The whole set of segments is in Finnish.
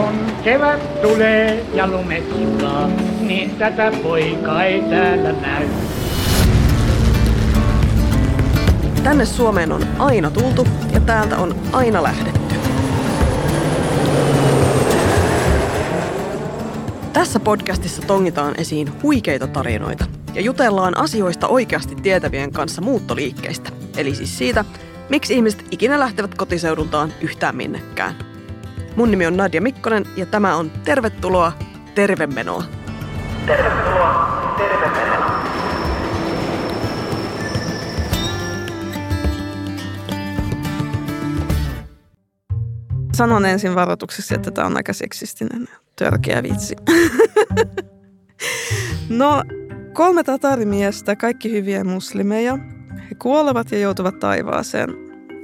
Kun kevät tulee ja lumet sulaa, niin tätä poikaa ei täällä näy. Tänne Suomeen on aina tultu ja täältä on aina lähdetty. Tässä podcastissa tongitaan esiin huikeita tarinoita ja jutellaan asioista oikeasti tietävien kanssa muuttoliikkeistä. Eli siis siitä, miksi ihmiset ikinä lähtevät kotiseudultaan yhtään minnekään. Mun nimi on Nadia Mikkonen ja tämä on Tervetuloa Tervemenoa. Tervetuloa Tervemenoa. Sanon ensin varoituksessa, että tämä on aika seksistinen törkeä vitsi. no, kolme tatarimiestä, kaikki hyviä muslimeja. He kuolevat ja joutuvat taivaaseen.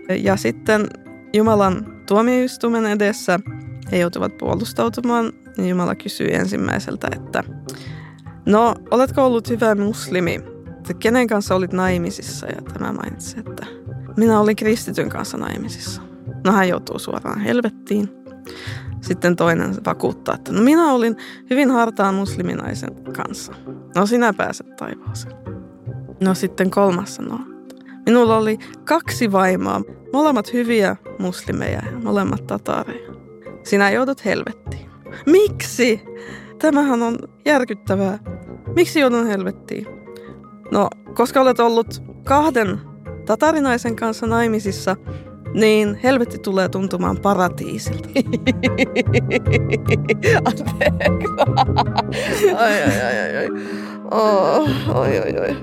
Ja sitten Jumalan tuomioistuimen edessä he joutuvat puolustautumaan. Jumala kysyy ensimmäiseltä, että no, oletko ollut hyvä muslimi? Että kenen kanssa olit naimisissa? Ja tämä mainitsi, että minä olin kristityn kanssa naimisissa. No hän joutuu suoraan helvettiin. Sitten toinen vakuuttaa, että no minä olin hyvin hartaan musliminaisen kanssa. No sinä pääset taivaaseen. No sitten kolmas sanoo, minulla oli kaksi vaimoa, molemmat hyviä muslimeja ja molemmat tataareja. Sinä joudut helvettiin. Miksi? Tämähän on järkyttävää. Miksi joudun helvettiin? No, koska olet ollut kahden tatarinaisen kanssa naimisissa, niin helvetti tulee tuntumaan paratiisilta. Anteeksi. Ai, ai, ai, ai, ai. Oh, oi, oi, oi.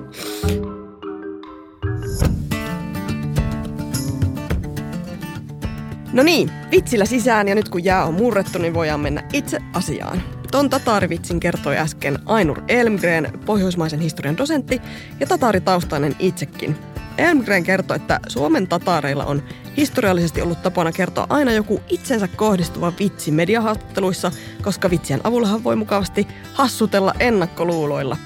No niin, vitsillä sisään ja nyt kun jää on murrettu, niin voidaan mennä itse asiaan. Ton tataarivitsin kertoi äsken Ainur Elmgren, pohjoismaisen historian dosentti ja tataaritaustainen itsekin. Elmgren kertoi, että Suomen tataareilla on historiallisesti ollut tapana kertoa aina joku itsensä kohdistuva vitsi mediahaastatteluissa, koska vitsien avullahan voi mukavasti hassutella ennakkoluuloilla.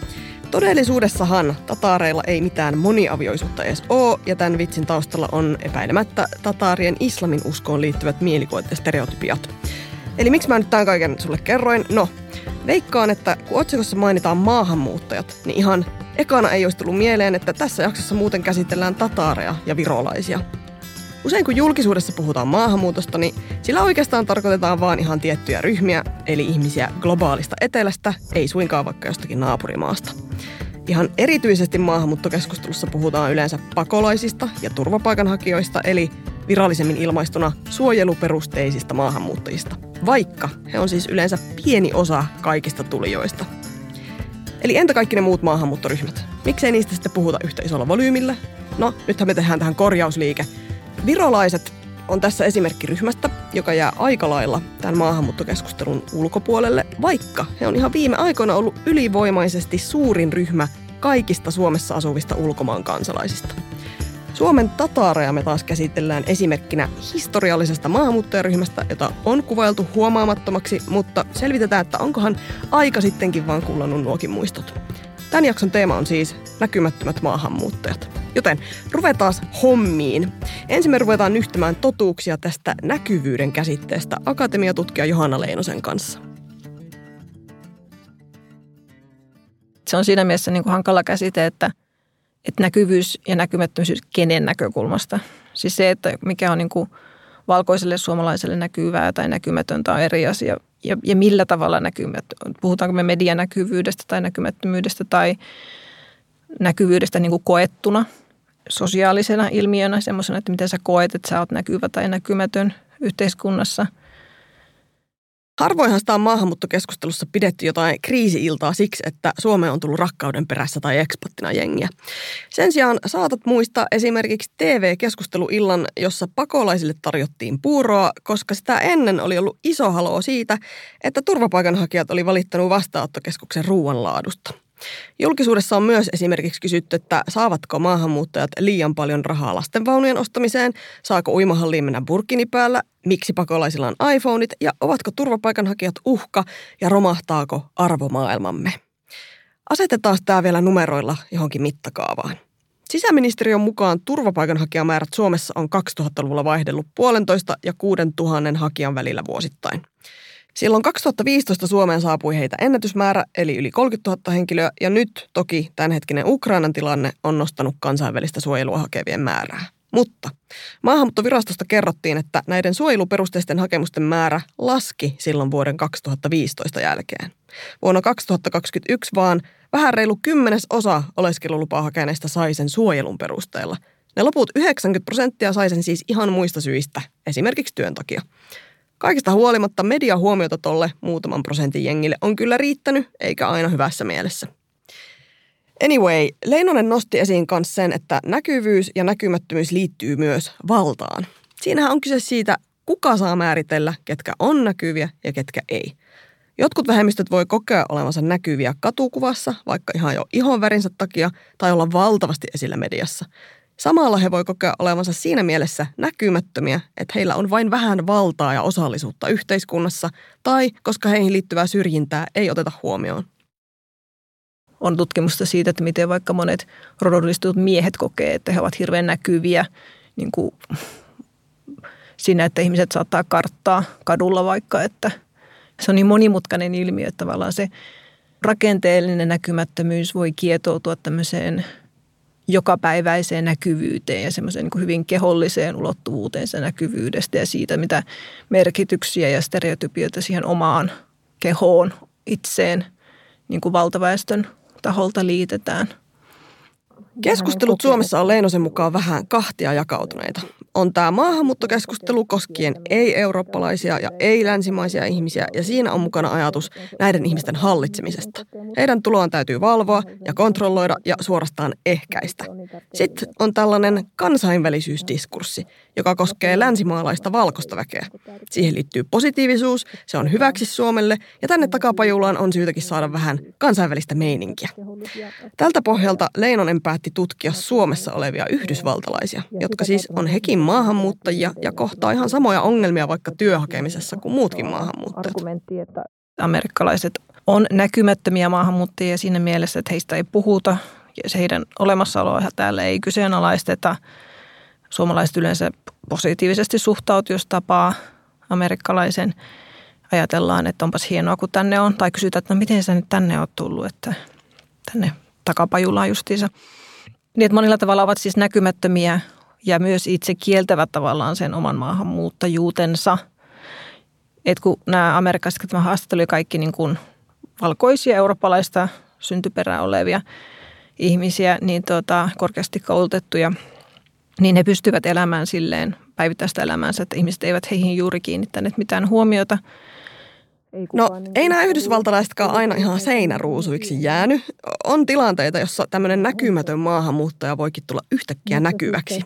Todellisuudessahan tataareilla ei mitään moniavioisuutta edes ole, ja tämän vitsin taustalla on epäilemättä tataarien islamin uskoon liittyvät mielikuvat ja stereotypiat. Eli miksi mä nyt tämän kaiken sulle kerroin? No, veikkaan, että kun otsikossa mainitaan maahanmuuttajat, niin ihan ekana ei olisi tullut mieleen, että tässä jaksossa muuten käsitellään tataareja ja virolaisia. Usein kun julkisuudessa puhutaan maahanmuutosta, niin sillä oikeastaan tarkoitetaan vaan ihan tiettyjä ryhmiä, eli ihmisiä globaalista etelästä, ei suinkaan vaikka jostakin naapurimaasta. Ihan erityisesti maahanmuuttokeskustelussa puhutaan yleensä pakolaisista ja turvapaikanhakijoista, eli virallisemmin ilmaistuna suojeluperusteisista maahanmuuttajista, vaikka he on siis yleensä pieni osa kaikista tulijoista. Eli entä kaikki ne muut maahanmuuttoryhmät? Miksei niistä sitten puhuta yhtä isolla volyymillä? No, nythän me tehdään tähän korjausliike – Virolaiset on tässä esimerkki ryhmästä, joka jää aika lailla tämän maahanmuuttokeskustelun ulkopuolelle, vaikka he on ihan viime aikoina ollut ylivoimaisesti suurin ryhmä kaikista Suomessa asuvista ulkomaan kansalaisista. Suomen tataareja me taas käsitellään esimerkkinä historiallisesta maahanmuuttajaryhmästä, jota on kuvailtu huomaamattomaksi, mutta selvitetään, että onkohan aika sittenkin vaan kullannut nuokin muistot. Tämän jakson teema on siis näkymättömät maahanmuuttajat. Joten ruvetaan hommiin. Ensin me ruvetaan nyhtämään totuuksia tästä näkyvyyden käsitteestä akatemiatutkija Johanna Leinosen kanssa. Se on siinä mielessä niin kuin hankala käsite, että, että näkyvyys ja näkymättömyys kenen näkökulmasta. Siis se, että mikä on niin kuin valkoiselle suomalaiselle näkyvää tai näkymätöntä on eri asia. Ja, ja millä tavalla näkymätön, puhutaanko me medianäkyvyydestä tai näkymättömyydestä tai näkyvyydestä niin kuin koettuna – sosiaalisena ilmiönä, semmoisena, että miten sä koet, että sä oot näkyvä tai näkymätön yhteiskunnassa. Harvoinhan sitä on maahanmuuttokeskustelussa pidetty jotain kriisi-iltaa siksi, että Suomeen on tullut rakkauden perässä tai ekspattina jengiä. Sen sijaan saatat muistaa esimerkiksi TV-keskusteluillan, jossa pakolaisille tarjottiin puuroa, koska sitä ennen oli ollut iso haloo siitä, että turvapaikanhakijat oli valittanut vastaanottokeskuksen ruoanlaadusta – Julkisuudessa on myös esimerkiksi kysytty, että saavatko maahanmuuttajat liian paljon rahaa lastenvaunujen ostamiseen, saako uimahalliin mennä burkini päällä, miksi pakolaisilla on iPhoneit? Ja ovatko turvapaikanhakijat uhka? Ja romahtaako arvomaailmamme. Asetetaan tämä vielä numeroilla johonkin mittakaavaan. Sisäministeriön mukaan turvapaikanhakijamäärät Suomessa on 2000-luvulla vaihdellut puolentoista ja kuuden tuhannen hakijan välillä vuosittain – Silloin 2015 Suomeen saapui heitä ennätysmäärä, eli yli 30 000 henkilöä, ja nyt toki tämänhetkinen Ukrainan tilanne on nostanut kansainvälistä suojelua hakevien määrää. Mutta maahanmuuttovirastosta kerrottiin, että näiden suojeluperusteisten hakemusten määrä laski silloin vuoden 2015 jälkeen. Vuonna 2021 vaan vähän reilu kymmenes osa oleskelulupaa hakeneista sai sen suojelun perusteella. Ne loput 90 prosenttia sai sen siis ihan muista syistä, esimerkiksi työn takia. Kaikista huolimatta media huomiota tolle muutaman prosentin jengille on kyllä riittänyt, eikä aina hyvässä mielessä. Anyway, Leinonen nosti esiin myös sen, että näkyvyys ja näkymättömyys liittyy myös valtaan. Siinähän on kyse siitä, kuka saa määritellä, ketkä on näkyviä ja ketkä ei. Jotkut vähemmistöt voi kokea olevansa näkyviä katukuvassa, vaikka ihan jo ihonvärinsä takia, tai olla valtavasti esillä mediassa. Samalla he voi kokea olevansa siinä mielessä näkymättömiä, että heillä on vain vähän valtaa ja osallisuutta yhteiskunnassa, tai koska heihin liittyvää syrjintää ei oteta huomioon. On tutkimusta siitä, että miten vaikka monet rodollisetut miehet kokee, että he ovat hirveän näkyviä niin kuin siinä, että ihmiset saattaa karttaa kadulla vaikka, että se on niin monimutkainen ilmiö, että tavallaan se rakenteellinen näkymättömyys voi kietoutua tämmöiseen jokapäiväiseen näkyvyyteen ja semmoiseen niin hyvin keholliseen ulottuvuuteen sen näkyvyydestä ja siitä, mitä merkityksiä ja stereotypioita siihen omaan kehoon itseen niin kuin valtaväestön taholta liitetään. Keskustelut Suomessa on Leinosen mukaan vähän kahtia jakautuneita on tämä maahanmuuttokeskustelu koskien ei-eurooppalaisia ja ei-länsimaisia ihmisiä, ja siinä on mukana ajatus näiden ihmisten hallitsemisesta. Heidän tuloaan täytyy valvoa ja kontrolloida ja suorastaan ehkäistä. Sitten on tällainen kansainvälisyysdiskurssi, joka koskee länsimaalaista valkoista väkeä. Siihen liittyy positiivisuus, se on hyväksi Suomelle, ja tänne takapajulaan on syytäkin saada vähän kansainvälistä meininkiä. Tältä pohjalta Leinonen päätti tutkia Suomessa olevia yhdysvaltalaisia, jotka siis on hekin maahanmuuttajia ja kohtaa ihan samoja ongelmia vaikka työhakemisessa kuin muutkin maahanmuuttajat. Argumentti, että amerikkalaiset on näkymättömiä maahanmuuttajia siinä mielessä, että heistä ei puhuta ja heidän olemassaoloa täällä ei kyseenalaisteta. Suomalaiset yleensä positiivisesti suhtautuu, jos tapaa amerikkalaisen. Ajatellaan, että onpas hienoa, kun tänne on. Tai kysytään, että no miten sä nyt tänne oot tullut, että tänne takapajulaan justiinsa. Niin, että monilla tavalla ovat siis näkymättömiä ja myös itse kieltävät tavallaan sen oman maahanmuuttajuutensa. Et kun nämä amerikkalaiset, jotka haastattelu kaikki niin kuin valkoisia eurooppalaista syntyperää olevia ihmisiä, niin tota, korkeasti koulutettuja, niin he pystyvät elämään silleen päivittäistä elämäänsä, että ihmiset eivät heihin juuri kiinnittäneet mitään huomiota – ei no, niin ei nämä yhdysvaltalaisetkaan aina ihan seinäruusuiksi jäänyt. On tilanteita, jossa tämmöinen näkymätön maahanmuuttaja voikin tulla yhtäkkiä näkyväksi.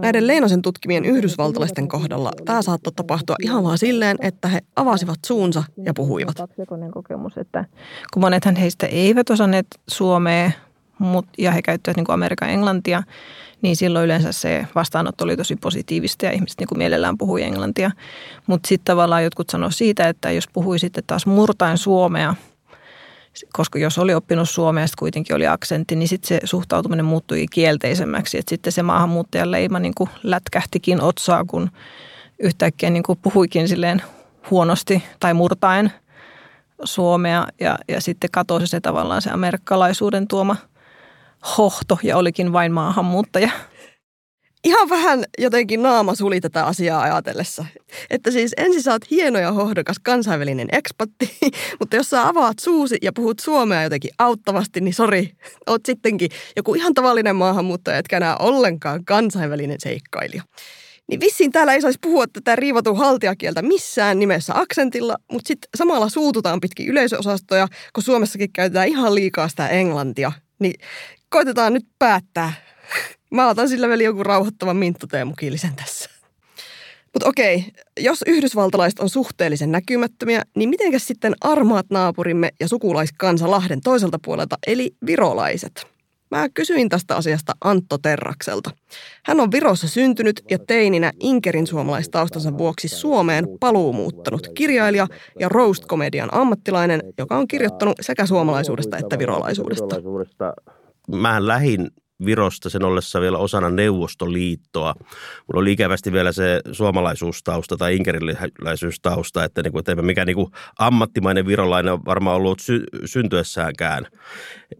Näiden Leinosen tutkimien yhdysvaltalaisten kohdalla tämä saattoi tapahtua ihan vaan silleen, että he avasivat suunsa ja puhuivat. kokemus, että kun monethan heistä eivät osanneet suomea ja he käyttävät niin Amerikan englantia, niin silloin yleensä se vastaanotto oli tosi positiivista ja ihmiset niin kuin mielellään puhui englantia. Mutta sitten tavallaan jotkut sanoo siitä, että jos puhui sitten taas murtain suomea, koska jos oli oppinut suomea ja kuitenkin oli aksentti, niin sitten se suhtautuminen muuttui kielteisemmäksi. Et sitten se maahanmuuttajan leima niin kuin lätkähtikin otsaa, kun yhtäkkiä niin kuin puhuikin silleen huonosti tai murtaen suomea ja, ja sitten katosi se tavallaan se amerikkalaisuuden tuoma – hohto ja olikin vain maahanmuuttaja. Ihan vähän jotenkin naama suli tätä asiaa ajatellessa. Että siis ensin sä oot hieno ja hohdokas kansainvälinen ekspatti, mutta jos sä avaat suusi ja puhut suomea jotenkin auttavasti, niin sori, oot sittenkin joku ihan tavallinen maahanmuuttaja, etkä enää ollenkaan kansainvälinen seikkailija. Niin vissiin täällä ei saisi puhua tätä riivatun haltiakieltä missään nimessä aksentilla, mutta sitten samalla suututaan pitkin yleisöosastoja, kun Suomessakin käytetään ihan liikaa sitä englantia. Niin koitetaan nyt päättää. Mä otan sillä vielä joku rauhoittavan minttuteemukillisen tässä. Mutta okei, jos yhdysvaltalaiset on suhteellisen näkymättömiä, niin mitenkäs sitten armaat naapurimme ja sukulaiskansa Lahden toiselta puolelta, eli virolaiset? Mä kysyin tästä asiasta Antto Terrakselta. Hän on Virossa syntynyt ja teininä Inkerin suomalaistaustansa vuoksi Suomeen paluumuuttanut kirjailija ja roast-komedian ammattilainen, joka on kirjoittanut sekä suomalaisuudesta että virolaisuudesta mä lähin Virosta sen ollessa vielä osana Neuvostoliittoa. Mulla oli ikävästi vielä se suomalaisuustausta tai inkeriläisyystausta, että, niin kuin, että mikä niin kuin ammattimainen virolainen varmaan ollut sy- syntyessäänkään.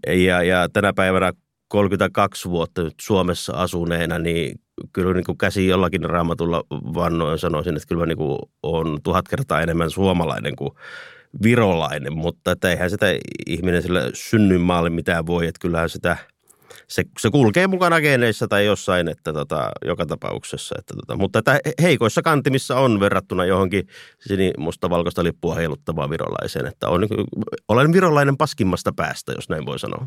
Ja, ja tänä päivänä 32 vuotta nyt Suomessa asuneena, niin kyllä niin kuin käsi jollakin raamatulla vannoin sanoisin, että kyllä niin kuin on tuhat kertaa enemmän suomalainen kuin virolainen, mutta että eihän sitä ihminen sillä synnynmaalle mitään voi, että kyllähän sitä se, se kulkee mukana geeneissä tai jossain, että tota, joka tapauksessa. Että tota, mutta että heikoissa kantimissa on verrattuna johonkin musta valkoista lippua heiluttavaan virolaiseen, että on, olen virolainen paskimmasta päästä, jos näin voi sanoa.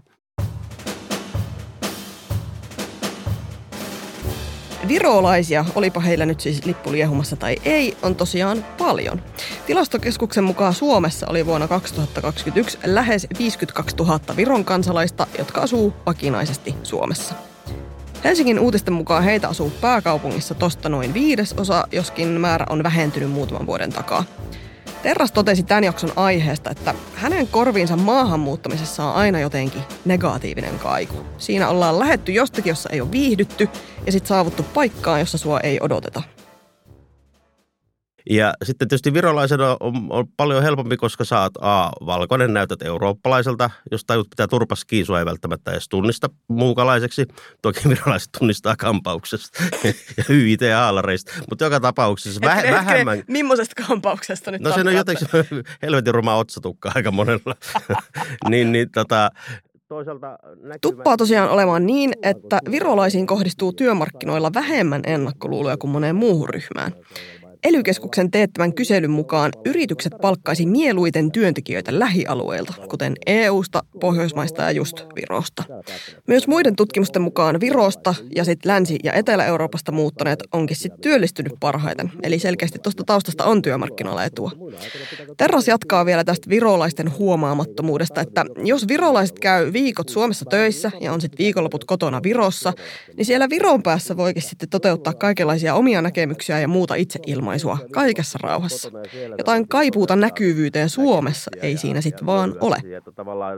Virolaisia, olipa heillä nyt siis lippu liehumassa tai ei, on tosiaan paljon. Tilastokeskuksen mukaan Suomessa oli vuonna 2021 lähes 52 000 Viron kansalaista, jotka asuu vakinaisesti Suomessa. Helsingin uutisten mukaan heitä asuu pääkaupungissa tosta noin viidesosa, joskin määrä on vähentynyt muutaman vuoden takaa. Terras totesi tämän jakson aiheesta, että hänen korviinsa maahanmuuttamisessa on aina jotenkin negatiivinen kaiku. Siinä ollaan lähetty jostakin, jossa ei ole viihdytty, ja sitten saavuttu paikkaan, jossa sua ei odoteta. Ja sitten tietysti virolaisena on, on paljon helpompi, koska saat A, valkoinen, näytät eurooppalaiselta, jos tajut pitää turpas kiisua, ei välttämättä edes tunnista muukalaiseksi. Toki virolaiset tunnistaa kampauksesta ja YIT-haalareista, mutta joka tapauksessa väh, Hetken, vähemmän. Millaisesta kampauksesta nyt No se on jotenkin helvetin ruma otsatukka aika monella. niin, niin tota, toisaalta Tuppaa tosiaan olemaan niin, että virolaisiin kohdistuu työmarkkinoilla vähemmän ennakkoluuloja kuin moneen muuhun ryhmään. Elykeskuksen teettämän kyselyn mukaan yritykset palkkaisi mieluiten työntekijöitä lähialueilta, kuten EU-sta, Pohjoismaista ja just Virosta. Myös muiden tutkimusten mukaan Virosta ja sitten Länsi- ja Etelä-Euroopasta muuttaneet onkin sitten työllistynyt parhaiten, eli selkeästi tuosta taustasta on työmarkkinoilla etua. Terras jatkaa vielä tästä virolaisten huomaamattomuudesta, että jos virolaiset käy viikot Suomessa töissä ja on sitten viikonloput kotona Virossa, niin siellä Viron päässä voikin sitten toteuttaa kaikenlaisia omia näkemyksiä ja muuta itseilmaisua ilmaisua kaikessa rauhassa. Jotain kaipuuta näkyvyyteen Suomessa ei siinä sitten vaan ole.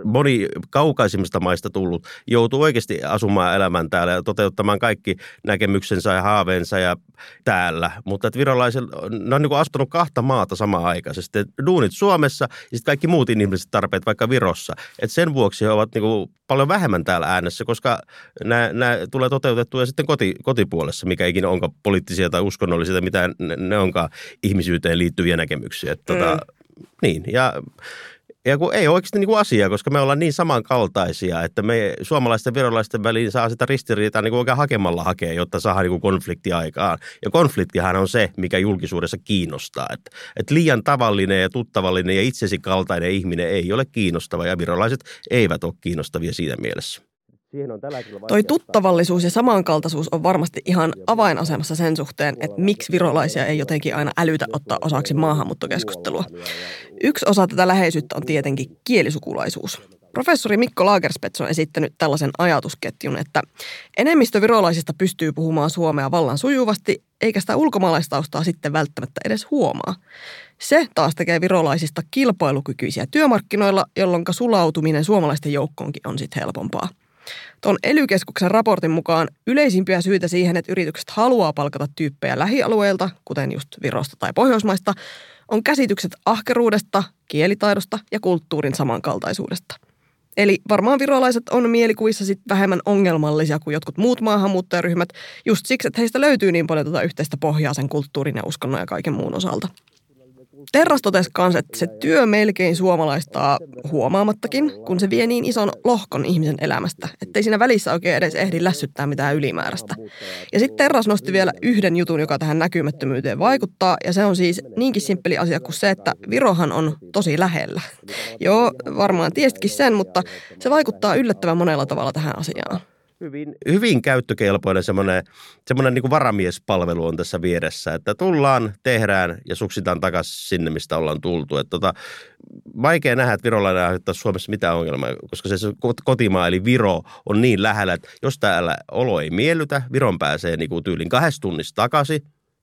Moni kaukaisimmista maista tullut joutuu oikeasti asumaan elämän täällä ja toteuttamaan kaikki näkemyksensä ja haaveensa ja täällä. Mutta että virolaiset, ne on niin kuin astunut kahta maata samaan aikaisesti. Duunit Suomessa ja sitten kaikki muut inhimilliset tarpeet vaikka Virossa. Et sen vuoksi he ovat niin kuin paljon vähemmän täällä äänessä, koska nämä, nämä tulee toteutettua sitten koti, kotipuolessa, mikä ikinä onkaan poliittisia tai uskonnollisia mitään, ne, ne onkaan ihmisyyteen liittyviä näkemyksiä. Että, tota, mm. tota, niin, ja ja kun ei oikeasti niin kuin asiaa, koska me ollaan niin samankaltaisia, että me suomalaisten ja virolaisten väliin saa sitä ristiriitaa niin kuin oikein hakemalla hakea, jotta saadaan niin kuin konflikti aikaan. Ja konfliktihan on se, mikä julkisuudessa kiinnostaa. Että, että liian tavallinen ja tuttavallinen ja itsesi kaltainen ihminen ei ole kiinnostava ja virolaiset eivät ole kiinnostavia siinä mielessä. Siihen on tällä Toi tuttavallisuus ja samankaltaisuus on varmasti ihan avainasemassa sen suhteen, että miksi virolaisia ei jotenkin aina älytä ottaa osaksi maahanmuuttokeskustelua. Yksi osa tätä läheisyyttä on tietenkin kielisukulaisuus. Professori Mikko Lagerspets on esittänyt tällaisen ajatusketjun, että enemmistö virolaisista pystyy puhumaan suomea vallan sujuvasti, eikä sitä ulkomaalaistaustaa sitten välttämättä edes huomaa. Se taas tekee virolaisista kilpailukykyisiä työmarkkinoilla, jolloin sulautuminen suomalaisten joukkoonkin on sitten helpompaa. Tuon ely raportin mukaan yleisimpiä syitä siihen, että yritykset haluaa palkata tyyppejä lähialueilta, kuten just Virosta tai Pohjoismaista, on käsitykset ahkeruudesta, kielitaidosta ja kulttuurin samankaltaisuudesta. Eli varmaan virolaiset on mielikuvissa sit vähemmän ongelmallisia kuin jotkut muut maahanmuuttajaryhmät, just siksi, että heistä löytyy niin paljon tuota yhteistä pohjaa sen kulttuurin ja uskonnon ja kaiken muun osalta. Terras totesi myös, että se työ melkein suomalaistaa huomaamattakin, kun se vie niin ison lohkon ihmisen elämästä, ettei siinä välissä oikein edes ehdi lässyttää mitään ylimääräistä. Ja sitten Terras nosti vielä yhden jutun, joka tähän näkymättömyyteen vaikuttaa, ja se on siis niinkin simppeli asia kuin se, että Virohan on tosi lähellä. Joo, varmaan tiesitkin sen, mutta se vaikuttaa yllättävän monella tavalla tähän asiaan hyvin, hyvin käyttökelpoinen semmoinen, semmoinen niin kuin varamiespalvelu on tässä vieressä, että tullaan, tehdään ja suksitaan takaisin sinne, mistä ollaan tultu. Että tota, vaikea nähdä, että virolainen aiheuttaa Suomessa mitään ongelmaa, koska se kotimaa eli Viro on niin lähellä, että jos täällä olo ei miellytä, Viron pääsee niin kuin tyylin kahdessa tunnissa takaisin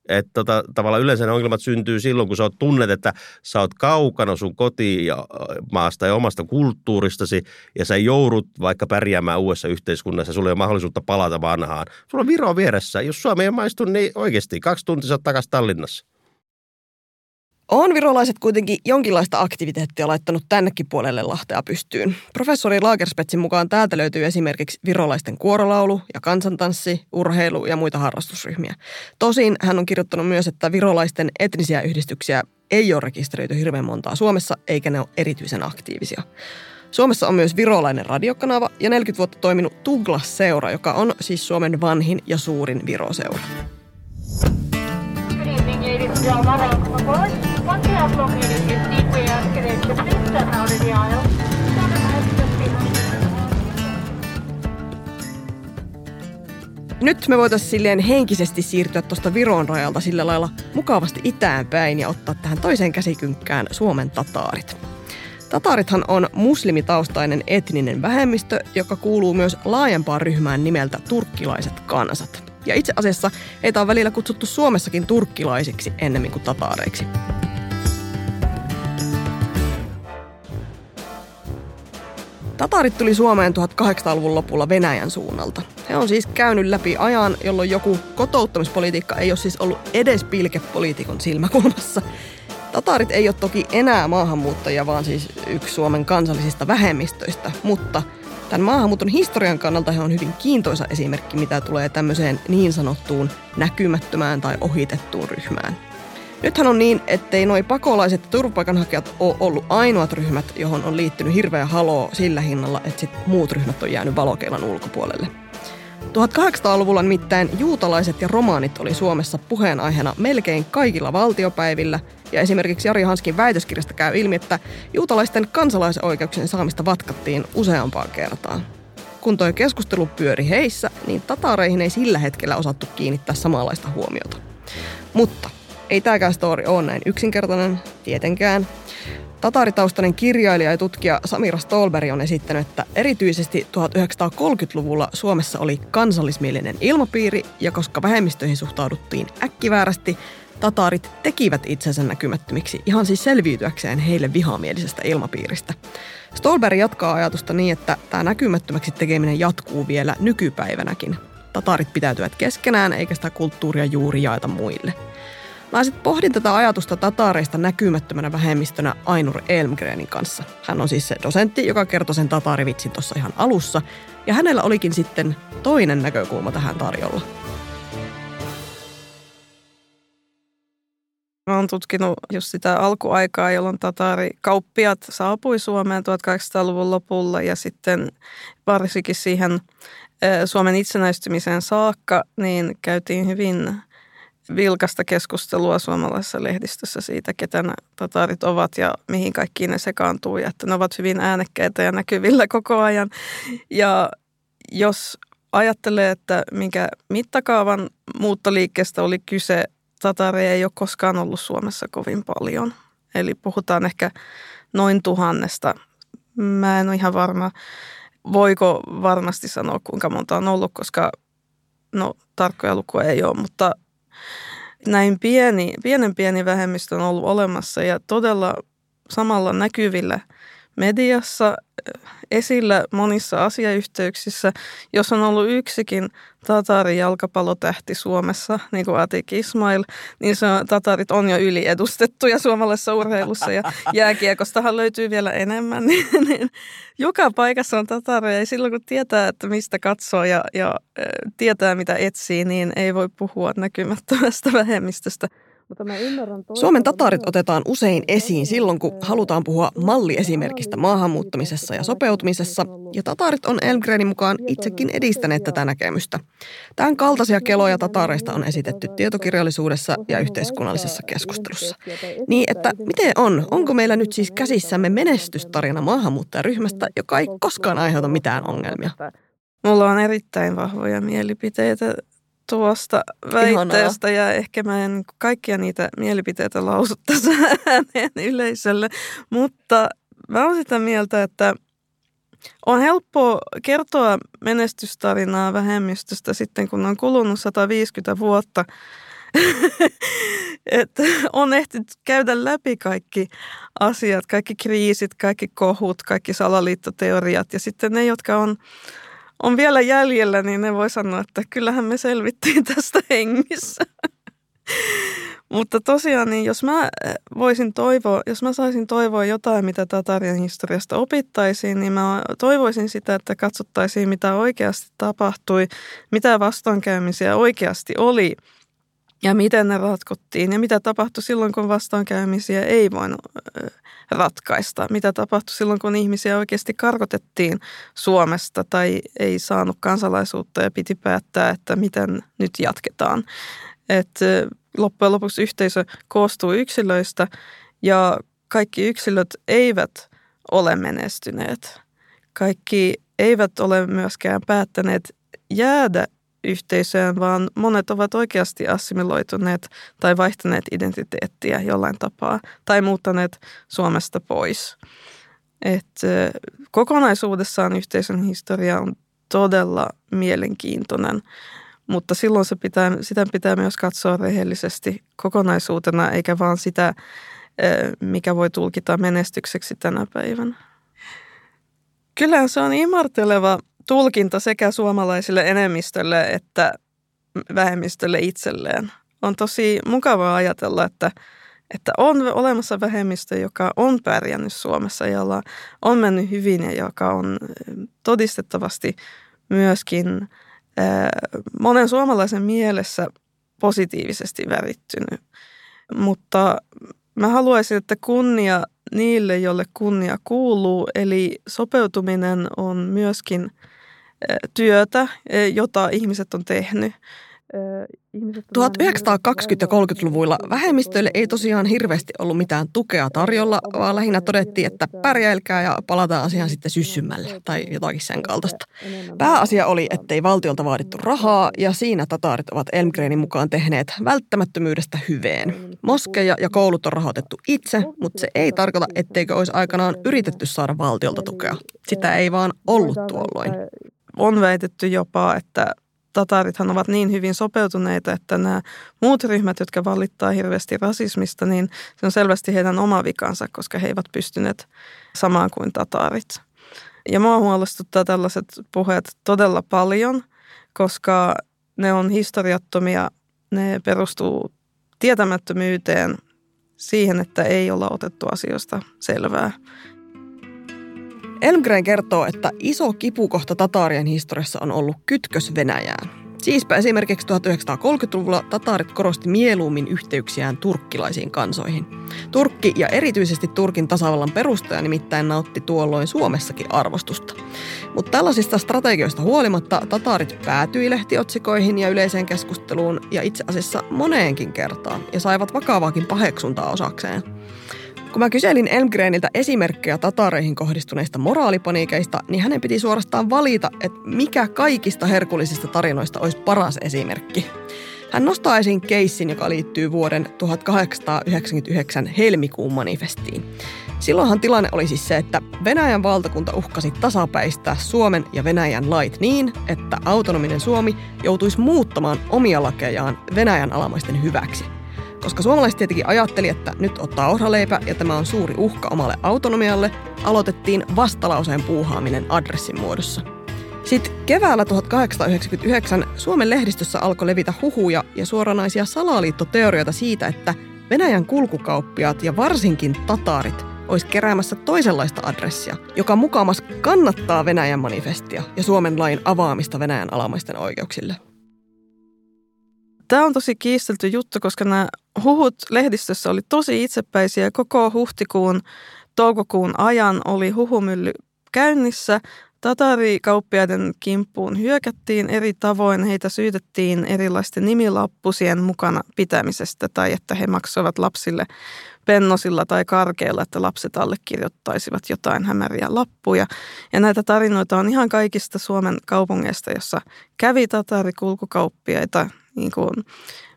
Että tota, tavallaan yleensä ne ongelmat syntyy silloin, kun sä oot tunnet, että sä oot kaukana sun kotimaasta ja omasta kulttuuristasi ja sä joudut vaikka pärjäämään uudessa yhteiskunnassa, sulla ei ole mahdollisuutta palata vanhaan. Sulla on Viro vieressä. Jos Suomi ei maistu, niin oikeasti kaksi tuntia sä oot takaisin Tallinnassa. On virolaiset kuitenkin jonkinlaista aktiviteettia laittanut tännekin puolelle Lahtea pystyyn. Professori Lagerspetsin mukaan täältä löytyy esimerkiksi virolaisten kuorolaulu ja kansantanssi, urheilu ja muita harrastusryhmiä. Tosin hän on kirjoittanut myös, että virolaisten etnisiä yhdistyksiä ei ole rekisteröity hirveän montaa Suomessa, eikä ne ole erityisen aktiivisia. Suomessa on myös virolainen radiokanava ja 40 vuotta toiminut Tuglas-seura, joka on siis Suomen vanhin ja suurin viroseura. Good evening, ladies and gentlemen. Nyt me voitaisiin silleen henkisesti siirtyä tuosta Viron rajalta sillä lailla mukavasti itään päin ja ottaa tähän toiseen käsikynkkään Suomen tataarit. Tataarithan on muslimitaustainen etninen vähemmistö, joka kuuluu myös laajempaan ryhmään nimeltä turkkilaiset kansat. Ja itse asiassa heitä on välillä kutsuttu Suomessakin turkkilaisiksi ennemmin kuin tataareiksi. Tataarit tuli Suomeen 1800-luvun lopulla Venäjän suunnalta. He on siis käynyt läpi ajan, jolloin joku kotouttamispolitiikka ei ole siis ollut edes pilkepoliitikon silmäkulmassa. Tataarit ei ole toki enää maahanmuuttajia, vaan siis yksi Suomen kansallisista vähemmistöistä, mutta tämän maahanmuuton historian kannalta he on hyvin kiintoisa esimerkki, mitä tulee tämmöiseen niin sanottuun näkymättömään tai ohitettuun ryhmään. Nythän on niin, ettei noi pakolaiset ja turvapaikanhakijat ole ollut ainoat ryhmät, johon on liittynyt hirveä haloo sillä hinnalla, että sit muut ryhmät on jäänyt valokeilan ulkopuolelle. 1800-luvulla nimittäin juutalaiset ja romaanit oli Suomessa puheenaiheena melkein kaikilla valtiopäivillä, ja esimerkiksi Jari Hanskin väitöskirjasta käy ilmi, että juutalaisten kansalaisoikeuksien saamista vatkattiin useampaan kertaan. Kun tuo keskustelu pyöri heissä, niin tataareihin ei sillä hetkellä osattu kiinnittää samanlaista huomiota. Mutta ei tämäkään story ole näin yksinkertainen, tietenkään. Tataaritaustainen kirjailija ja tutkija Samira Stolberg on esittänyt, että erityisesti 1930-luvulla Suomessa oli kansallismielinen ilmapiiri, ja koska vähemmistöihin suhtauduttiin äkkiväärästi, tataarit tekivät itsensä näkymättömiksi ihan siis selviytyäkseen heille vihamielisestä ilmapiiristä. Stolberg jatkaa ajatusta niin, että tämä näkymättömäksi tekeminen jatkuu vielä nykypäivänäkin. Tataarit pitäytyvät keskenään eikä sitä kulttuuria juuri jaeta muille – Mä sitten pohdin tätä ajatusta tataareista näkymättömänä vähemmistönä Ainur Elmgrenin kanssa. Hän on siis se dosentti, joka kertoi sen tataarivitsin tuossa ihan alussa. Ja hänellä olikin sitten toinen näkökulma tähän tarjolla. Mä oon tutkinut just sitä alkuaikaa, jolloin tataarikauppiat saapui Suomeen 1800-luvun lopulla ja sitten varsinkin siihen Suomen itsenäistymiseen saakka, niin käytiin hyvin vilkasta keskustelua suomalaisessa lehdistössä siitä, ketä nämä tataarit ovat ja mihin kaikkiin ne sekaantuu ja että ne ovat hyvin äänekkäitä ja näkyvillä koko ajan. Ja jos ajattelee, että minkä mittakaavan muuttoliikkeestä oli kyse, tatareja ei ole koskaan ollut Suomessa kovin paljon. Eli puhutaan ehkä noin tuhannesta. Mä en ole ihan varma, voiko varmasti sanoa kuinka monta on ollut, koska no tarkkoja lukuja ei ole, mutta näin pieni, pienen pieni vähemmistö on ollut olemassa ja todella samalla näkyvillä mediassa, esillä monissa asiayhteyksissä. Jos on ollut yksikin Tatarin jalkapallotähti Suomessa, niin kuin Atik Ismail, niin se on, Tatarit on jo yliedustettuja suomalaisessa urheilussa ja jääkiekostahan löytyy vielä enemmän. Niin, niin joka paikassa on Tatareja ja silloin kun tietää, että mistä katsoo ja, ja tietää mitä etsii, niin ei voi puhua näkymättömästä vähemmistöstä. Suomen tatarit otetaan usein esiin silloin, kun halutaan puhua malliesimerkistä maahanmuuttamisessa ja sopeutumisessa, ja tatarit on Elmgrenin mukaan itsekin edistäneet tätä näkemystä. Tämän kaltaisia keloja tatareista on esitetty tietokirjallisuudessa ja yhteiskunnallisessa keskustelussa. Niin, että miten on? Onko meillä nyt siis käsissämme menestystarina maahanmuuttajaryhmästä, joka ei koskaan aiheuta mitään ongelmia? Mulla on erittäin vahvoja mielipiteitä tuosta väitteestä Ihanaa. ja ehkä mä en kaikkia niitä mielipiteitä lausu tässä ääneen yleisölle, mutta mä oon sitä mieltä, että on helppo kertoa menestystarinaa vähemmistöstä sitten, kun on kulunut 150 vuotta että on ehtinyt käydä läpi kaikki asiat, kaikki kriisit, kaikki kohut, kaikki salaliittoteoriat ja sitten ne, jotka on, on vielä jäljellä, niin ne voi sanoa, että kyllähän me selvittiin tästä hengissä. Mutta tosiaan, niin jos mä eh, voisin toivoa, jos mä saisin toivoa jotain, mitä Tatarien historiasta opittaisiin, niin mä toivoisin sitä, että katsottaisiin, mitä oikeasti tapahtui, mitä vastoinkäymisiä oikeasti oli ja miten ne ratkottiin ja mitä tapahtui silloin, kun vastoinkäymisiä ei voinut ratkaista. Mitä tapahtui silloin, kun ihmisiä oikeasti karkotettiin Suomesta tai ei saanut kansalaisuutta ja piti päättää, että miten nyt jatketaan. Eh, loppujen lopuksi yhteisö koostuu yksilöistä ja kaikki yksilöt eivät ole menestyneet. Kaikki eivät ole myöskään päättäneet jäädä yhteisöön, vaan monet ovat oikeasti assimiloituneet tai vaihtaneet identiteettiä jollain tapaa tai muuttaneet Suomesta pois. Et kokonaisuudessaan yhteisön historia on todella mielenkiintoinen mutta silloin se pitää, sitä pitää myös katsoa rehellisesti kokonaisuutena, eikä vaan sitä, mikä voi tulkita menestykseksi tänä päivänä. Kyllähän se on imarteleva tulkinta sekä suomalaisille enemmistölle että vähemmistölle itselleen. On tosi mukavaa ajatella, että, että on olemassa vähemmistö, joka on pärjännyt Suomessa, jolla on mennyt hyvin ja joka on todistettavasti myöskin – monen suomalaisen mielessä positiivisesti värittynyt. Mutta mä haluaisin, että kunnia niille, jolle kunnia kuuluu, eli sopeutuminen on myöskin työtä, jota ihmiset on tehnyt. 1920- ja 30-luvuilla vähemmistöille ei tosiaan hirveästi ollut mitään tukea tarjolla, vaan lähinnä todettiin, että pärjäilkää ja palataan asiaan sitten syssymälle tai jotakin sen kaltaista. Pääasia oli, ettei valtiolta vaadittu rahaa ja siinä tataarit ovat Elmgrenin mukaan tehneet välttämättömyydestä hyveen. Moskeja ja koulut on rahoitettu itse, mutta se ei tarkoita, etteikö olisi aikanaan yritetty saada valtiolta tukea. Sitä ei vaan ollut tuolloin. On väitetty jopa, että tatarithan ovat niin hyvin sopeutuneita, että nämä muut ryhmät, jotka valittaa hirveästi rasismista, niin se on selvästi heidän oma vikansa, koska he eivät pystyneet samaan kuin tatarit. Ja mua huolestuttaa tällaiset puheet todella paljon, koska ne on historiattomia, ne perustuu tietämättömyyteen, siihen, että ei olla otettu asioista selvää. Elmgren kertoo, että iso kipukohta Tataarien historiassa on ollut kytkös Venäjään. Siispä esimerkiksi 1930-luvulla tataarit korosti mieluummin yhteyksiään turkkilaisiin kansoihin. Turkki ja erityisesti Turkin tasavallan perustaja nimittäin nautti tuolloin Suomessakin arvostusta. Mutta tällaisista strategioista huolimatta tataarit päätyi lehtiotsikoihin ja yleiseen keskusteluun ja itse asiassa moneenkin kertaan ja saivat vakavaakin paheksuntaa osakseen. Kun mä kyselin Elmgreniltä esimerkkejä tatareihin kohdistuneista moraalipaniikeista, niin hänen piti suorastaan valita, että mikä kaikista herkullisista tarinoista olisi paras esimerkki. Hän nostaa esiin keissin, joka liittyy vuoden 1899 helmikuun manifestiin. Silloinhan tilanne oli siis se, että Venäjän valtakunta uhkasi tasapäistää Suomen ja Venäjän lait niin, että autonominen Suomi joutuisi muuttamaan omia lakejaan Venäjän alamaisten hyväksi – koska suomalaiset tietenkin ajatteli, että nyt ottaa ohraleipä ja tämä on suuri uhka omalle autonomialle, aloitettiin vastalauseen puuhaaminen adressin muodossa. Sitten keväällä 1899 Suomen lehdistössä alkoi levitä huhuja ja suoranaisia salaliittoteorioita siitä, että Venäjän kulkukauppiaat ja varsinkin tataarit olisi keräämässä toisenlaista adressia, joka mukamas kannattaa Venäjän manifestia ja Suomen lain avaamista Venäjän alamaisten oikeuksille. Tämä on tosi kiistelty juttu, koska nämä huhut lehdistössä oli tosi itsepäisiä. Koko huhtikuun, toukokuun ajan oli huhumylly käynnissä. Tatarikauppiaiden kimppuun hyökättiin eri tavoin. Heitä syytettiin erilaisten nimilappusien mukana pitämisestä tai että he maksoivat lapsille pennosilla tai karkeilla, että lapset allekirjoittaisivat jotain hämäriä lappuja. Ja näitä tarinoita on ihan kaikista Suomen kaupungeista, jossa kävi tatarikulkukauppiaita niin kuin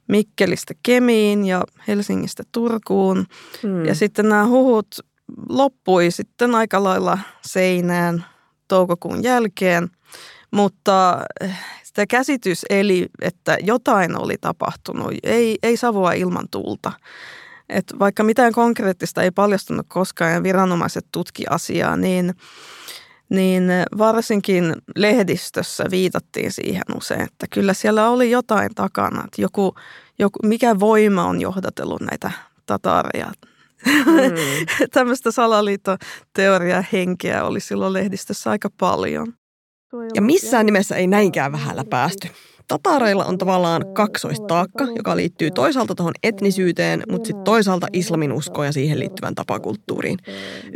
Mikkelistä Kemiin ja Helsingistä Turkuun. Hmm. Ja sitten nämä huhut loppui sitten aika lailla seinään toukokuun jälkeen. Mutta eh, sitä käsitys eli, että jotain oli tapahtunut, ei, ei savua ilman tulta. Et vaikka mitään konkreettista ei paljastunut koskaan ja viranomaiset tutki asiaa, niin, niin varsinkin lehdistössä viitattiin siihen usein, että kyllä siellä oli jotain takana, että joku, joku, mikä voima on johdatellut näitä tatareja. Mm. Tämmöistä salaliittoteoriaa henkeä oli silloin lehdistössä aika paljon. Ja missään nimessä ei näinkään vähällä päästy. Tataareilla on tavallaan kaksoistaakka, joka liittyy toisaalta tuohon etnisyyteen, mutta sitten toisaalta islamin uskoon ja siihen liittyvän tapakulttuuriin.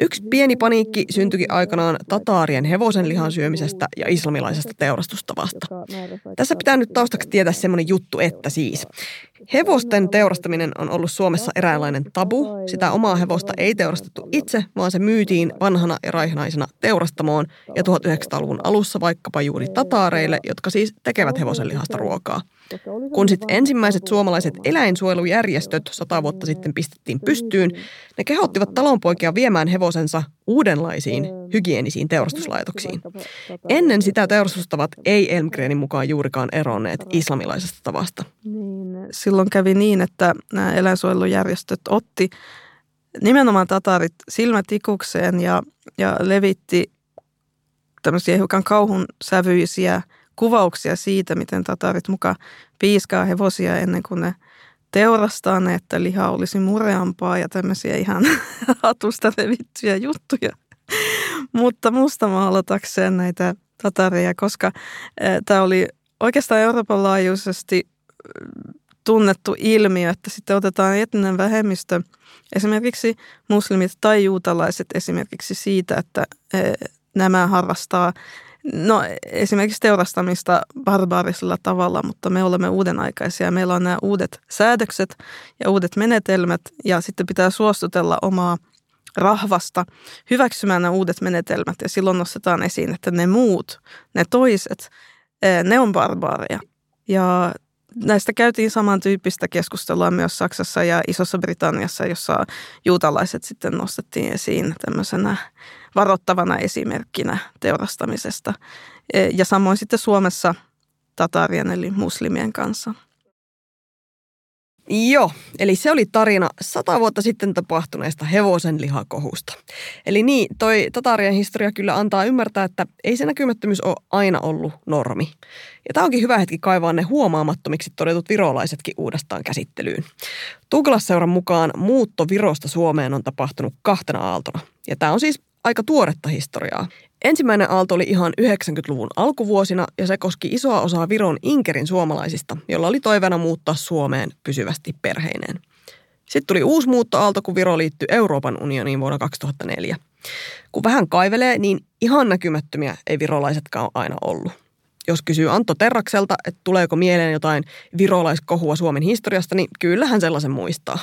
Yksi pieni paniikki syntyikin aikanaan tataarien hevosen lihan syömisestä ja islamilaisesta teurastustavasta. Tässä pitää nyt taustaksi tietää semmoinen juttu, että siis Hevosten teurastaminen on ollut Suomessa eräänlainen tabu. Sitä omaa hevosta ei teurastettu itse, vaan se myytiin vanhana ja raihnaisena teurastamoon ja 1900-luvun alussa vaikkapa juuri tataareille, jotka siis tekevät hevosen lihasta ruokaa. Kun sitten ensimmäiset suomalaiset eläinsuojelujärjestöt sata vuotta sitten pistettiin pystyyn, ne kehottivat talonpoikia viemään hevosensa uudenlaisiin hygienisiin teurastuslaitoksiin. Ennen sitä teurastustavat ei Elmgrenin mukaan juurikaan eronneet islamilaisesta tavasta. Niin, silloin kävi niin, että nämä eläinsuojelujärjestöt otti nimenomaan tatarit silmätikukseen ja, ja levitti tämmöisiä hiukan kauhun sävyisiä kuvauksia siitä, miten tatarit mukaan piiskaa hevosia ennen kuin ne teurastaa ne, että liha olisi mureampaa ja tämmöisiä ihan hatusta revittyjä juttuja. Mutta musta maalatakseen näitä tatareja, koska tämä oli oikeastaan Euroopan laajuisesti tunnettu ilmiö, että sitten otetaan etninen vähemmistö, esimerkiksi muslimit tai juutalaiset esimerkiksi siitä, että nämä harrastaa No esimerkiksi teurastamista barbaarisella tavalla, mutta me olemme uudenaikaisia. Meillä on nämä uudet säädökset ja uudet menetelmät ja sitten pitää suostutella omaa rahvasta hyväksymään nämä uudet menetelmät ja silloin nostetaan esiin, että ne muut, ne toiset, ne on barbaareja. Ja näistä käytiin samantyyppistä keskustelua myös Saksassa ja Isossa Britanniassa, jossa juutalaiset sitten nostettiin esiin tämmöisenä varoittavana esimerkkinä teurastamisesta. E, ja samoin sitten Suomessa tatarien eli muslimien kanssa. Joo, eli se oli tarina sata vuotta sitten tapahtuneesta hevosen lihakohusta. Eli niin, toi tatarien historia kyllä antaa ymmärtää, että ei se näkymättömyys ole aina ollut normi. Ja tämä onkin hyvä hetki kaivaa ne huomaamattomiksi todetut virolaisetkin uudestaan käsittelyyn. Douglas-seuran mukaan muutto Virosta Suomeen on tapahtunut kahtena aaltona. Ja tämä on siis aika tuoretta historiaa. Ensimmäinen aalto oli ihan 90-luvun alkuvuosina ja se koski isoa osaa Viron Inkerin suomalaisista, jolla oli toiveena muuttaa Suomeen pysyvästi perheineen. Sitten tuli uusi muuttoaalto, kun Viro liittyi Euroopan unioniin vuonna 2004. Kun vähän kaivelee, niin ihan näkymättömiä ei virolaisetkaan aina ollut. Jos kysyy Antto Terrakselta, että tuleeko mieleen jotain virolaiskohua Suomen historiasta, niin kyllähän sellaisen muistaa.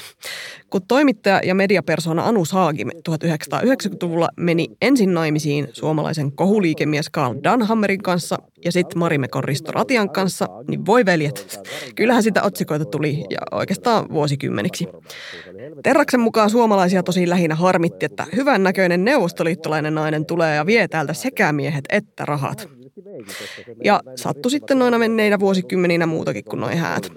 Kun toimittaja ja mediapersona Anu Saagim 1990-luvulla meni ensin naimisiin suomalaisen kohuliikemies Karl Danhammerin kanssa ja sitten Marimekon Risto Ratian kanssa, niin voi veljet, kyllähän sitä otsikoita tuli ja oikeastaan vuosikymmeniksi. Terraksen mukaan suomalaisia tosi lähinnä harmitti, että hyvän näköinen neuvostoliittolainen nainen tulee ja vie täältä sekä miehet että rahat. Ja sattui sitten noina menneinä vuosikymmeninä muutakin kuin noin häät.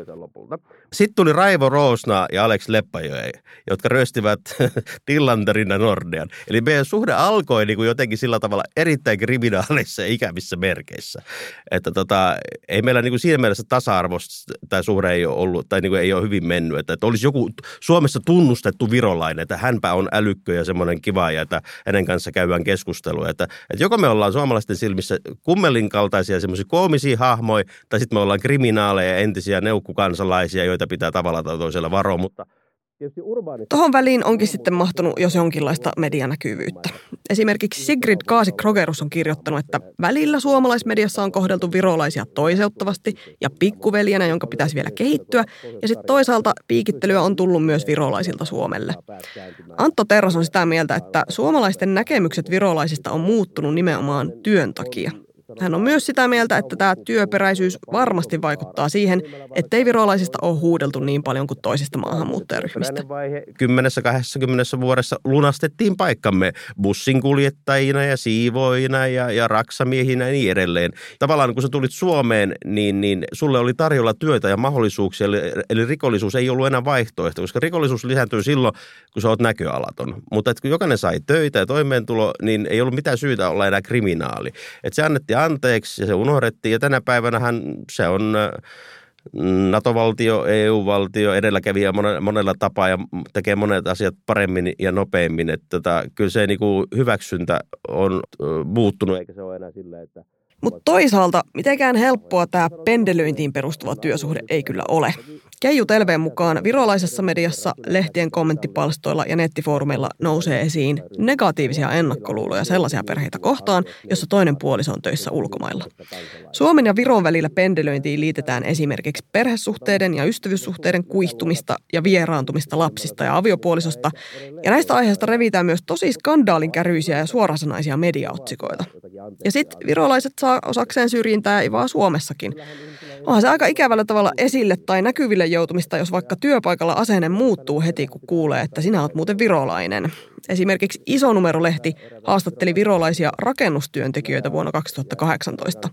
Sitten tuli Raivo Roosna ja Alex Leppäjoe, jotka röstivät Tillanderin ja Nordean. Eli meidän suhde alkoi niin kuin jotenkin sillä tavalla erittäin kriminaaleissa ja ikävissä merkeissä. Että tota, ei meillä niin kuin siinä mielessä tasa-arvosta tai suhde ei ole ollut, tai niin kuin ei ole hyvin mennyt. Että, että olisi joku Suomessa tunnustettu virolainen, että hänpä on älykkö ja semmoinen kiva ja että hänen kanssa käydään keskustelua. Että, että joko me ollaan suomalaisten silmissä kummelin kaltaisia semmoisia koomisia hahmoja, tai sitten me ollaan kriminaaleja, entisiä neukkukansalaisia, joita pitää tavalla tai toisella varoa, mutta Tuohon väliin onkin sitten mahtunut jos jonkinlaista medianäkyvyyttä. Esimerkiksi Sigrid Kaasi Krogerus on kirjoittanut, että välillä suomalaismediassa on kohdeltu virolaisia toiseuttavasti ja pikkuveljenä, jonka pitäisi vielä kehittyä, ja sitten toisaalta piikittelyä on tullut myös virolaisilta Suomelle. Antto Terras on sitä mieltä, että suomalaisten näkemykset virolaisista on muuttunut nimenomaan työn takia. Hän on myös sitä mieltä, että tämä työperäisyys varmasti vaikuttaa siihen, ettei virolaisista ole huudeltu niin paljon kuin toisista maahanmuuttajaryhmistä. 10-20 vuodessa lunastettiin paikkamme bussinkuljettajina ja siivoina ja, ja raksamiehinä ja niin edelleen. Tavallaan kun sä tulit Suomeen, niin, niin sulle oli tarjolla työtä ja mahdollisuuksia, eli, eli rikollisuus ei ollut enää vaihtoehto, koska rikollisuus lisääntyy silloin, kun sä oot näköalaton. Mutta että kun jokainen sai töitä ja toimeentulo, niin ei ollut mitään syytä olla enää kriminaali. Että se annettiin anteeksi ja se unohdettiin ja tänä päivänä se on NATO-valtio, EU-valtio, edelläkävijä monella tapaa ja tekee monet asiat paremmin ja nopeammin. Että tota, kyllä se niin kuin hyväksyntä on muuttunut, eikä se ole enää sillä, että mutta toisaalta mitenkään helppoa tämä pendelöintiin perustuva työsuhde ei kyllä ole. Keiju Telveen mukaan virolaisessa mediassa, lehtien kommenttipalstoilla ja nettifoorumeilla nousee esiin negatiivisia ennakkoluuloja sellaisia perheitä kohtaan, jossa toinen puoliso on töissä ulkomailla. Suomen ja Viron välillä pendelöintiin liitetään esimerkiksi perhesuhteiden ja ystävyyssuhteiden kuihtumista ja vieraantumista lapsista ja aviopuolisosta, ja näistä aiheista revitään myös tosi skandaalinkäryisiä ja suorasanaisia mediaotsikoita. Ja sitten virolaiset saa osakseen syrjintää ei vaan Suomessakin. Onhan se aika ikävällä tavalla esille tai näkyville joutumista, jos vaikka työpaikalla asenne muuttuu heti, kun kuulee, että sinä olet muuten virolainen. Esimerkiksi Isonumerolehti haastatteli virolaisia rakennustyöntekijöitä vuonna 2018.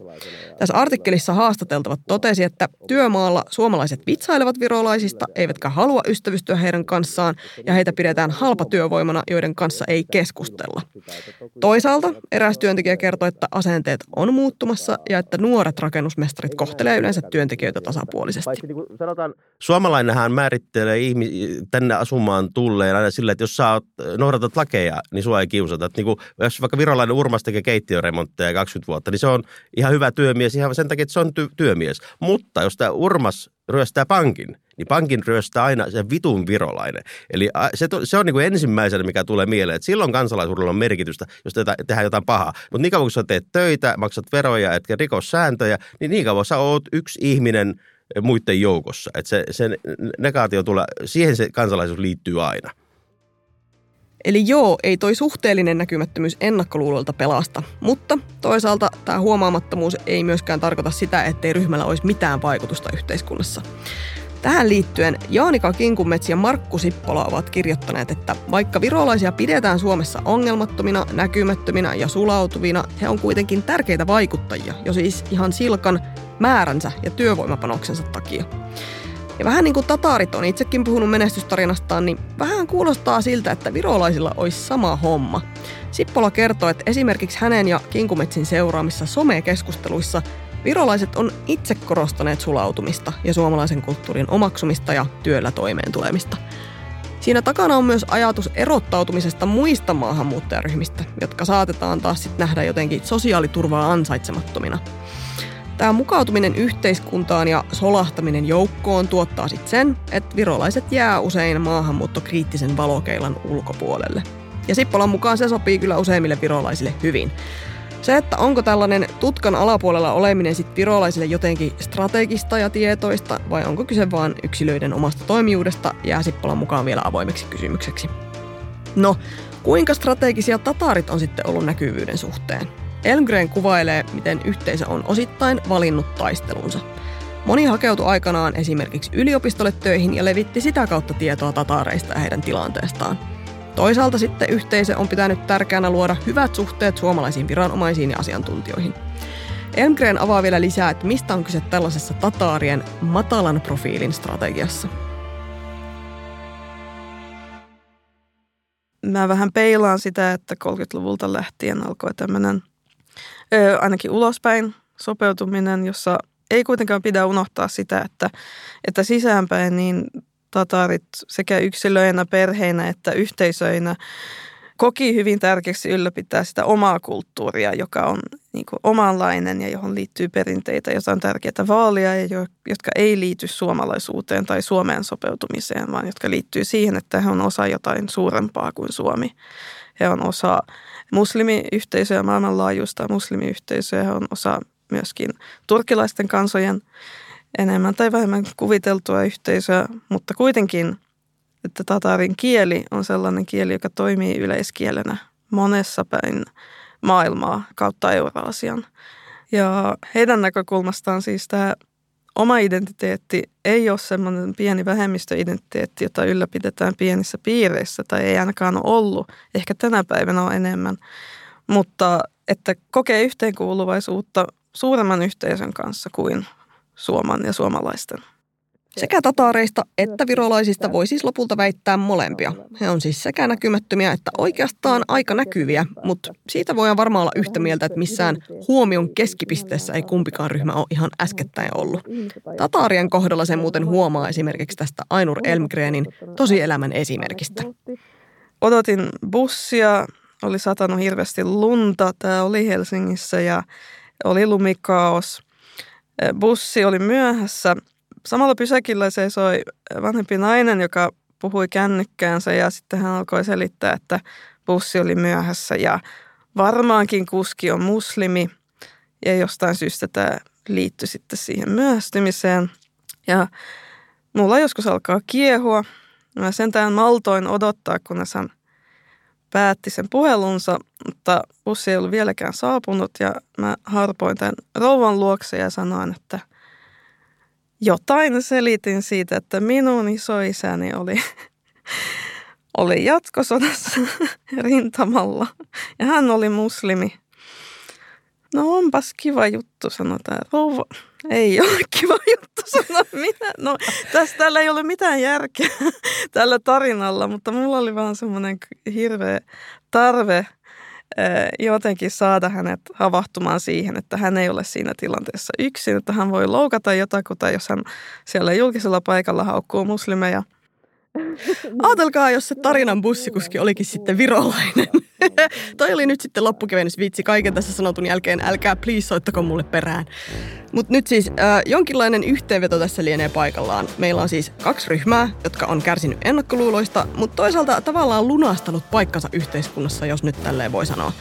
Tässä artikkelissa haastateltavat totesi, että työmaalla suomalaiset vitsailevat virolaisista, eivätkä halua ystävystyä heidän kanssaan, ja heitä pidetään halpatyövoimana, joiden kanssa ei keskustella. Toisaalta eräs työntekijä kertoi, että asenteet on muuttumassa ja että nuoret rakennusmestarit kohtelee yleensä työntekijöitä tasapuolisesti. Sanotaan, suomalainenhan määrittelee ihmi- tänne asumaan tulleen aina sillä, että jos sä oot noudatat lakeja, niin sua ei kiusata. Että niin kuin, jos vaikka virolainen Urmas tekee keittiöremontteja 20 vuotta, niin se on ihan hyvä työmies ihan sen takia, että se on ty- työmies. Mutta jos tämä Urmas ryöstää pankin, niin pankin ryöstää aina se vitun virolainen. Eli se, se on niin kuin ensimmäisenä, mikä tulee mieleen, että silloin kansalaisuudella on merkitystä, jos te, tehdään jotain pahaa. Mutta niin kauan kun sä teet töitä, maksat veroja, etkä rikossääntöjä, niin niin kauan sä oot yksi ihminen muiden joukossa. Että se, se negaatio tulee, siihen se kansalaisuus liittyy aina. Eli joo, ei toi suhteellinen näkymättömyys ennakkoluulolta pelasta, mutta toisaalta tämä huomaamattomuus ei myöskään tarkoita sitä, ettei ryhmällä olisi mitään vaikutusta yhteiskunnassa. Tähän liittyen Jaanika Kinkumetsi ja Markku Sippola ovat kirjoittaneet, että vaikka virolaisia pidetään Suomessa ongelmattomina, näkymättöminä ja sulautuvina, he on kuitenkin tärkeitä vaikuttajia, jo siis ihan silkan määränsä ja työvoimapanoksensa takia. Ja vähän niin kuin tataarit on itsekin puhunut menestystarinastaan, niin vähän kuulostaa siltä, että virolaisilla olisi sama homma. Sippola kertoo, että esimerkiksi hänen ja Kinkumetsin seuraamissa somekeskusteluissa virolaiset on itse korostaneet sulautumista ja suomalaisen kulttuurin omaksumista ja työllä toimeen tulemista. Siinä takana on myös ajatus erottautumisesta muista maahanmuuttajaryhmistä, jotka saatetaan taas sitten nähdä jotenkin sosiaaliturvaa ansaitsemattomina – Tämä mukautuminen yhteiskuntaan ja solahtaminen joukkoon tuottaa sitten sen, että virolaiset jää usein maahanmuuttokriittisen valokeilan ulkopuolelle. Ja Sippolan mukaan se sopii kyllä useimmille virolaisille hyvin. Se, että onko tällainen tutkan alapuolella oleminen sitten virolaisille jotenkin strategista ja tietoista vai onko kyse vain yksilöiden omasta toimijuudesta, jää Sippolan mukaan vielä avoimeksi kysymykseksi. No, kuinka strategisia tatarit on sitten ollut näkyvyyden suhteen? Elmgren kuvailee, miten yhteisö on osittain valinnut taistelunsa. Moni hakeutui aikanaan esimerkiksi yliopistolle töihin ja levitti sitä kautta tietoa tataareista ja heidän tilanteestaan. Toisaalta sitten yhteisö on pitänyt tärkeänä luoda hyvät suhteet suomalaisiin viranomaisiin ja asiantuntijoihin. Elmgren avaa vielä lisää, että mistä on kyse tällaisessa tataarien matalan profiilin strategiassa. Mä vähän peilaan sitä, että 30-luvulta lähtien alkoi tämmöinen ö, ainakin ulospäin sopeutuminen, jossa ei kuitenkaan pidä unohtaa sitä, että, että sisäänpäin niin tatarit sekä yksilöinä, perheinä että yhteisöinä koki hyvin tärkeäksi ylläpitää sitä omaa kulttuuria, joka on niin kuin omanlainen ja johon liittyy perinteitä, joita on tärkeää vaalia ja jo, jotka ei liity suomalaisuuteen tai Suomeen sopeutumiseen, vaan jotka liittyy siihen, että he on osa jotain suurempaa kuin Suomi. He on osa muslimiyhteisöä, maailmanlaajuista muslimiyhteisöä. He on osa myöskin turkilaisten kansojen enemmän tai vähemmän kuviteltua yhteisöä, mutta kuitenkin, että tatarin kieli on sellainen kieli, joka toimii yleiskielenä monessa päin maailmaa kautta Euraasian. Ja heidän näkökulmastaan siis tämä oma identiteetti ei ole semmoinen pieni vähemmistöidentiteetti, jota ylläpidetään pienissä piireissä tai ei ainakaan ole ollut. Ehkä tänä päivänä on enemmän. Mutta että kokee yhteenkuuluvaisuutta suuremman yhteisön kanssa kuin Suoman ja suomalaisten. Sekä tataareista että virolaisista voi siis lopulta väittää molempia. He on siis sekä näkymättömiä että oikeastaan aika näkyviä, mutta siitä voidaan varmaan olla yhtä mieltä, että missään huomion keskipisteessä ei kumpikaan ryhmä ole ihan äskettäin ollut. Tataarien kohdalla sen muuten huomaa esimerkiksi tästä Ainur Elmgrenin tosielämän esimerkistä. Odotin bussia, oli satanut hirveästi lunta. Tämä oli Helsingissä ja oli lumikaos. Bussi oli myöhässä samalla pysäkillä seisoi vanhempi nainen, joka puhui kännykkäänsä ja sitten hän alkoi selittää, että bussi oli myöhässä ja varmaankin kuski on muslimi ja jostain syystä tämä liittyi sitten siihen myöhästymiseen. Ja mulla joskus alkaa kiehua. Mä sentään maltoin odottaa, kunnes hän päätti sen puhelunsa, mutta bussi ei ollut vieläkään saapunut ja mä harpoin tämän rouvan luokse ja sanoin, että jotain selitin siitä, että minun isoisäni oli, oli jatkosodassa rintamalla ja hän oli muslimi. No onpas kiva juttu, sanotaan. Rouva, ei ole kiva juttu sanoa minä. No tässä täällä ei ole mitään järkeä tällä tarinalla, mutta mulla oli vaan semmoinen hirveä tarve – jotenkin saada hänet havahtumaan siihen, että hän ei ole siinä tilanteessa yksin, että hän voi loukata jotakuta, jos hän siellä julkisella paikalla haukkuu muslimeja. Ajatelkaa, jos se tarinan bussikuski olikin sitten virolainen. Toi oli nyt sitten loppukevennysvitsi kaiken tässä sanotun jälkeen. Älkää please soittako mulle perään. Mutta nyt siis äh, jonkinlainen yhteenveto tässä lienee paikallaan. Meillä on siis kaksi ryhmää, jotka on kärsinyt ennakkoluuloista, mutta toisaalta tavallaan lunastanut paikkansa yhteiskunnassa, jos nyt tälleen voi sanoa.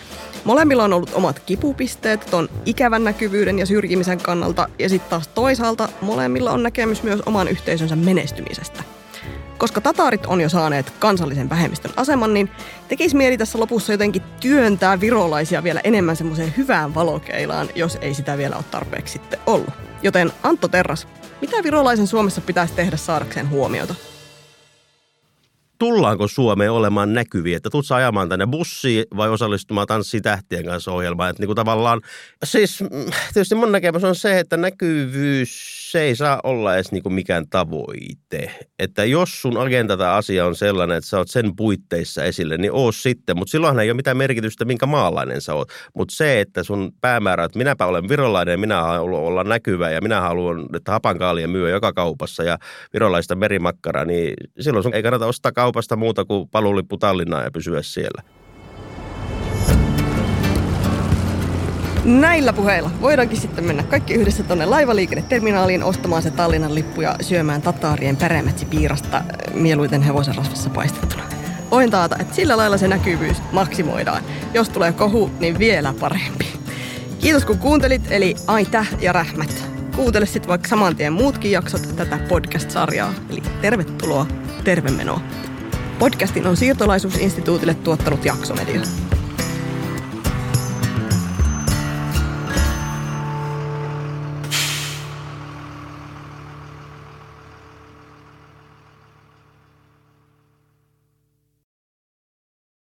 Molemmilla on ollut omat kipupisteet ton ikävän näkyvyyden ja syrjimisen kannalta, ja sitten taas toisaalta molemmilla on näkemys myös oman yhteisönsä menestymisestä. Koska tataarit on jo saaneet kansallisen vähemmistön aseman, niin tekisi mieli tässä lopussa jotenkin työntää virolaisia vielä enemmän semmoiseen hyvään valokeilaan, jos ei sitä vielä ole tarpeeksi sitten ollut. Joten Antto Terras, mitä virolaisen Suomessa pitäisi tehdä saadakseen huomiota? Tullaanko Suomeen olemaan näkyviä, että tuutko ajamaan tänne bussiin vai osallistumaan Tanssii tähtien kanssa ohjelmaan. Että niin kuin tavallaan, siis mm, tietysti mun näkemys on se, että näkyvyys se ei saa olla edes niin kuin mikään tavoite. Että jos sun agenda tai asia on sellainen, että sä oot sen puitteissa esille, niin oo sitten. Mutta silloinhan ei ole mitään merkitystä, minkä maalainen sä oot. Mutta se, että sun päämäärä, että minäpä olen virolainen minä haluan olla näkyvä ja minä haluan, että hapankaalia myy joka kaupassa ja virolaista merimakkaraa, niin silloin sun ei kannata ostaa kaupasta muuta kuin paluulippu Tallinnaan ja pysyä siellä. Näillä puheilla voidaankin sitten mennä kaikki yhdessä tuonne laivaliikenneterminaaliin ostamaan se Tallinnan lippu ja syömään tataarien päremätsi piirasta äh, mieluiten hevosen rasvassa paistettuna. Voin taata, että sillä lailla se näkyvyys maksimoidaan. Jos tulee kohu, niin vielä parempi. Kiitos kun kuuntelit, eli Aita ja Rähmät. Kuuntele sitten vaikka saman tien muutkin jaksot tätä podcast-sarjaa, eli tervetuloa, tervemenoa. Podcastin on Siirtolaisuusinstituutille tuottanut Jaksomedia.